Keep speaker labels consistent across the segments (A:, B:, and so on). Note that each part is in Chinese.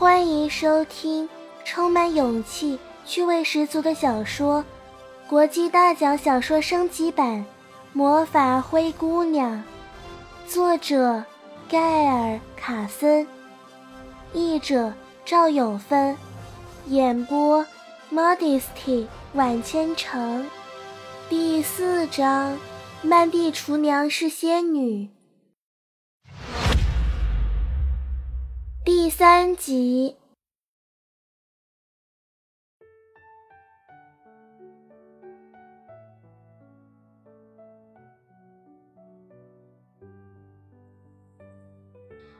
A: 欢迎收听充满勇气、趣味十足的小说《国际大奖小说升级版·魔法灰姑娘》，作者盖尔·卡森，译者赵永芬，演播 Modesty 晚千城，第四章：曼蒂厨娘是仙女。三集，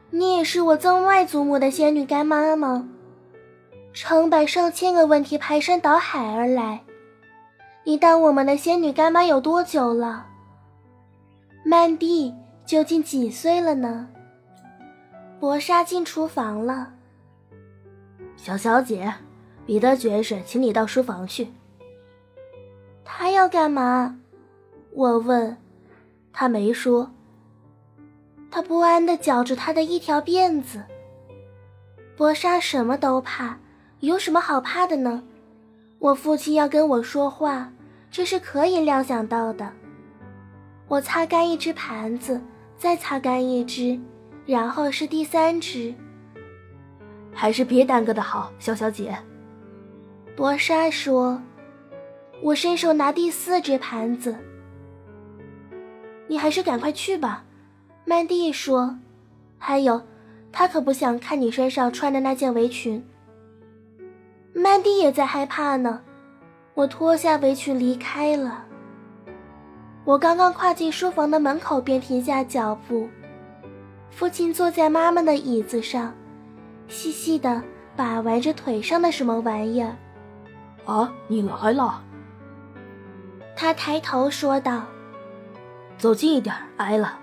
A: 你也是我曾外祖母的仙女干妈吗？成百上千个问题排山倒海而来。你当我们的仙女干妈有多久了？曼蒂究竟几岁了呢？博莎进厨房了。
B: 小小姐，彼得爵士，请你到书房去。
A: 他要干嘛？我问。
B: 他没说。
A: 他不安地绞着他的一条辫子。博莎什么都怕，有什么好怕的呢？我父亲要跟我说话，这是可以料想到的。我擦干一只盘子，再擦干一只。然后是第三只，
B: 还是别耽搁的好，小小姐。
A: 博莎说：“我伸手拿第四只盘子。”你还是赶快去吧，曼蒂说。还有，他可不想看你身上穿的那件围裙。曼蒂也在害怕呢。我脱下围裙离开了。我刚刚跨进书房的门口，便停下脚步。父亲坐在妈妈的椅子上，细细的把玩着腿上的什么玩意儿。
C: 啊，你来了！
A: 他抬头说道：“
B: 走近一点，挨了。”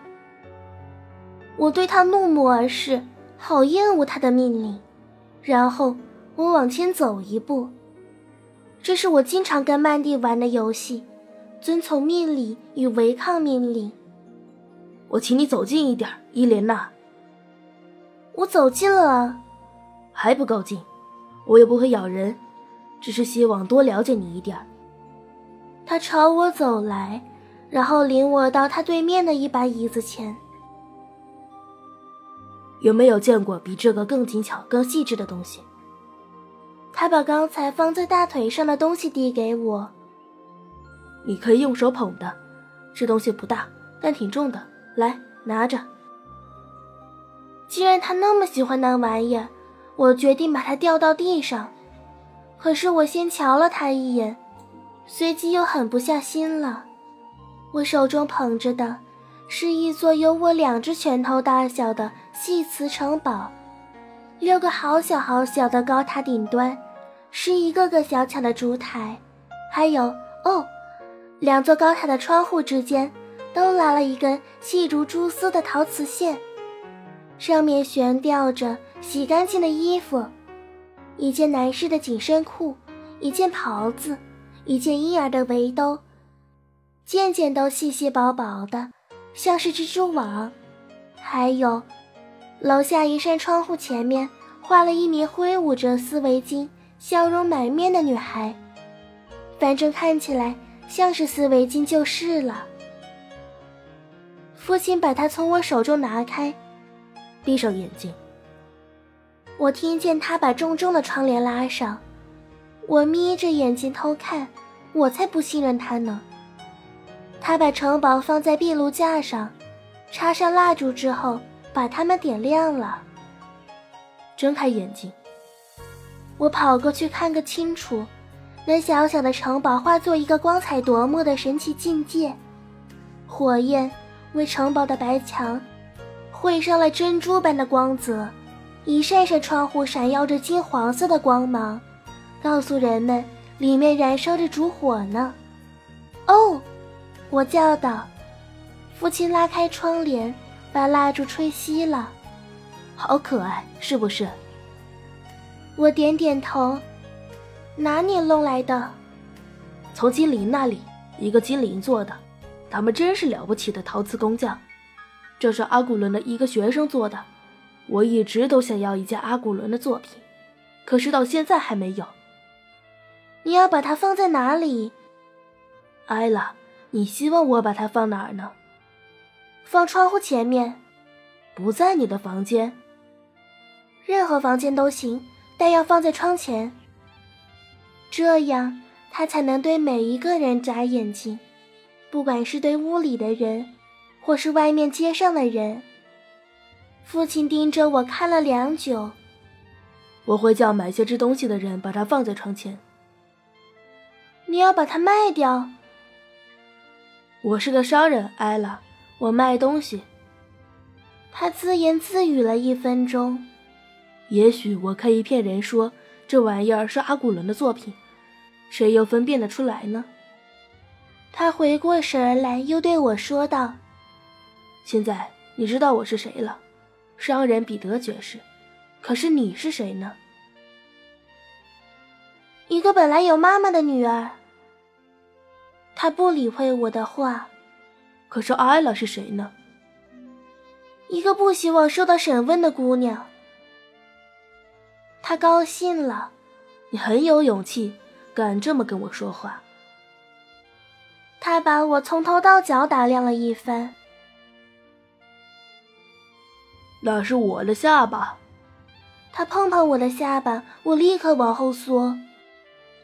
A: 我对他怒目而视，好厌恶他的命令。然后我往前走一步。这是我经常跟曼蒂玩的游戏：遵从命令与违抗命令。
B: 我请你走近一点，伊莲娜。
A: 我走近了，
B: 还不够近。我又不会咬人，只是希望多了解你一点。
A: 他朝我走来，然后领我到他对面的一把椅子前。
B: 有没有见过比这个更精巧、更细致的东西？
A: 他把刚才放在大腿上的东西递给我。
B: 你可以用手捧的，这东西不大，但挺重的。来，拿着。
A: 既然他那么喜欢那玩意，我决定把它掉到地上。可是我先瞧了他一眼，随即又狠不下心了。我手中捧着的，是一座有我两只拳头大小的细瓷城堡，六个好小好小的高塔顶端，是一个个小巧的烛台，还有哦，两座高塔的窗户之间。都拉了一根细如蛛丝的陶瓷线，上面悬吊着洗干净的衣服，一件男士的紧身裤，一件袍子，一件婴儿的围兜，件件都细细薄薄的，像是蜘蛛网。还有，楼下一扇窗户前面画了一名挥舞着丝围巾、笑容满面的女孩，反正看起来像是丝围巾就是了。父亲把它从我手中拿开，
B: 闭上眼睛。
A: 我听见他把重重的窗帘拉上，我眯着眼睛偷看，我才不信任他呢。他把城堡放在壁炉架上，插上蜡烛之后，把它们点亮了。
B: 睁开眼睛，
A: 我跑过去看个清楚。那小小的城堡化作一个光彩夺目的神奇境界，火焰。为城堡的白墙绘上了珍珠般的光泽，一扇扇窗户闪耀着金黄色的光芒，告诉人们里面燃烧着烛火呢。哦，我叫道。父亲拉开窗帘，把蜡烛吹熄了。
B: 好可爱，是不是？
A: 我点点头。哪里弄来的？
B: 从精灵那里，一个精灵做的。他们真是了不起的陶瓷工匠，这是阿古伦的一个学生做的。我一直都想要一件阿古伦的作品。可是到现在还没有。
A: 你要把它放在哪里？
B: 艾拉，你希望我把它放哪儿呢？
A: 放窗户前面。
B: 不在你的房间。
A: 任何房间都行，但要放在窗前。这样，它才能对每一个人眨眼睛，不管是对屋里的人，或是外面街上的人。父亲盯着我看了良久。
B: 我会叫买些吃东西的人把它放在窗前。
A: 你要把它卖掉？
B: 我是个商人，艾拉，我卖东西。
A: 他自言自语了一分钟。
B: 也许我可以骗人说这玩意儿是阿古伦的作品，谁又分辨得出来呢？
A: 他回过神来，又对我说道：“
B: 现在你知道我是谁了，商人彼得爵士。可是你是谁呢？
A: 一个本来有妈妈的女儿。”他不理会我的话。
B: 可是艾拉是谁呢？
A: 一个不希望受到审问的姑娘。他高兴了，
B: 你很有勇气，敢这么跟我说话。
A: 他把我从头到脚打量了一番。
B: 那是我的下巴。
A: 他碰碰我的下巴，我立刻往后缩。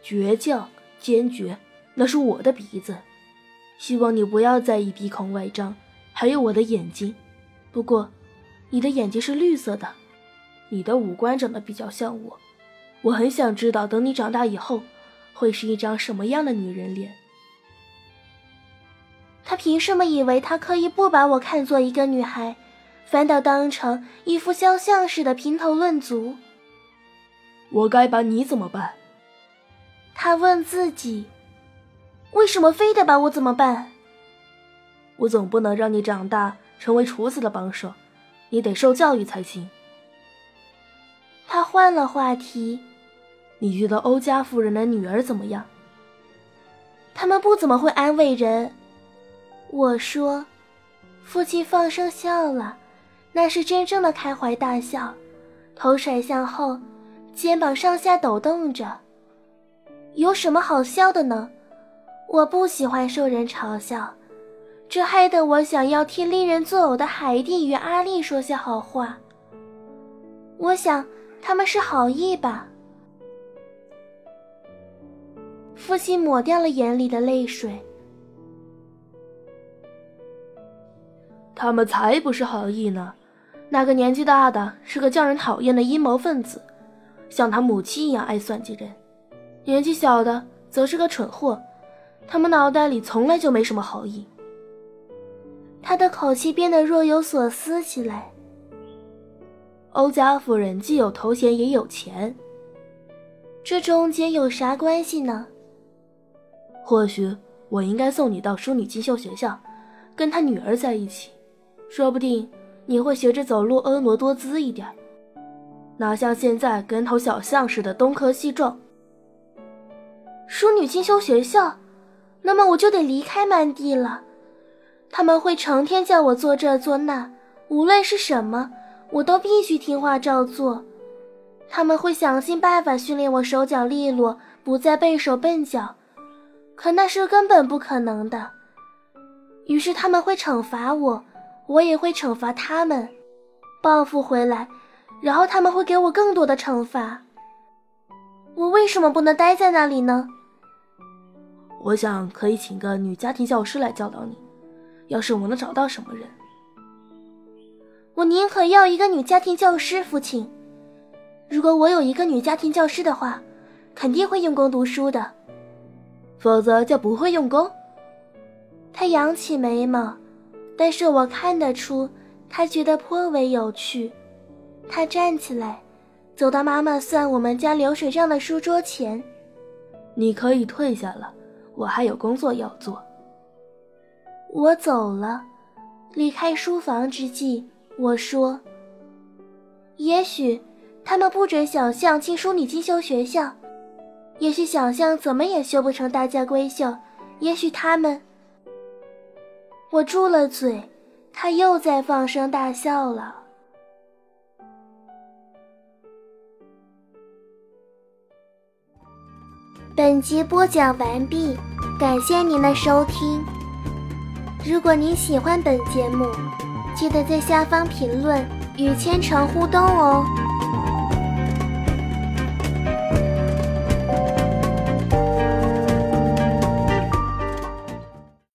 B: 倔强，坚决，那是我的鼻子。希望你不要在意鼻孔外张，还有我的眼睛。不过，你的眼睛是绿色的，你的五官长得比较像我。我很想知道，等你长大以后，会是一张什么样的女人脸。
A: 他凭什么以为他可以不把我看作一个女孩，反倒当成一副肖像似的评头论足？
B: 我该把你怎么办？
A: 他问自己，为什么非得把我怎么办？
B: 我总不能让你长大。成为厨子的帮手，你得受教育才行。
A: 他换了话题：“
B: 你觉得欧家夫人的女儿怎么样？”
A: 他们不怎么会安慰人。我说：“父亲放声笑了，那是真正的开怀大笑，头甩向后，肩膀上下抖动着。有什么好笑的呢？我不喜欢受人嘲笑。”这害得我想要替令人作呕的海蒂与阿丽说些好话。我想他们是好意吧。父亲抹掉了眼里的泪水。
B: 他们才不是好意呢。那个年纪大的是个叫人讨厌的阴谋分子，像他母亲一样爱算计人；年纪小的则是个蠢货，他们脑袋里从来就没什么好意。
A: 他的口气变得若有所思起来。
B: 欧家夫人既有头衔也有钱，
A: 这中间有啥关系呢？
B: 或许我应该送你到淑女进修学校，跟他女儿在一起，说不定你会学着走路婀娜多姿一点，哪像现在跟头小象似的东磕西撞。
A: 淑女进修学校，那么我就得离开曼蒂了。他们会成天叫我做这做那，无论是什么，我都必须听话照做。他们会想尽办法训练我手脚利落，不再笨手笨脚，可那是根本不可能的。于是他们会惩罚我，我也会惩罚他们，报复回来，然后他们会给我更多的惩罚。我为什么不能待在那里呢？
B: 我想可以请个女家庭教师来教导你。要是我能找到什么人，
A: 我宁可要一个女家庭教师。父亲，如果我有一个女家庭教师的话，肯定会用功读书的，
B: 否则就不会用功。
A: 他扬起眉毛，但是我看得出他觉得颇为有趣。他站起来，走到妈妈算我们家流水账的书桌前。
B: 你可以退下了，我还有工作要做。
A: 我走了，离开书房之际，我说：“也许他们不准小象进淑女进修学校，也许小象怎么也修不成大家闺秀，也许他们……”我住了嘴他又在放声大笑了。本集播讲完毕感谢您的收听。如果您喜欢本节目记得在下方评论与千城互动哦。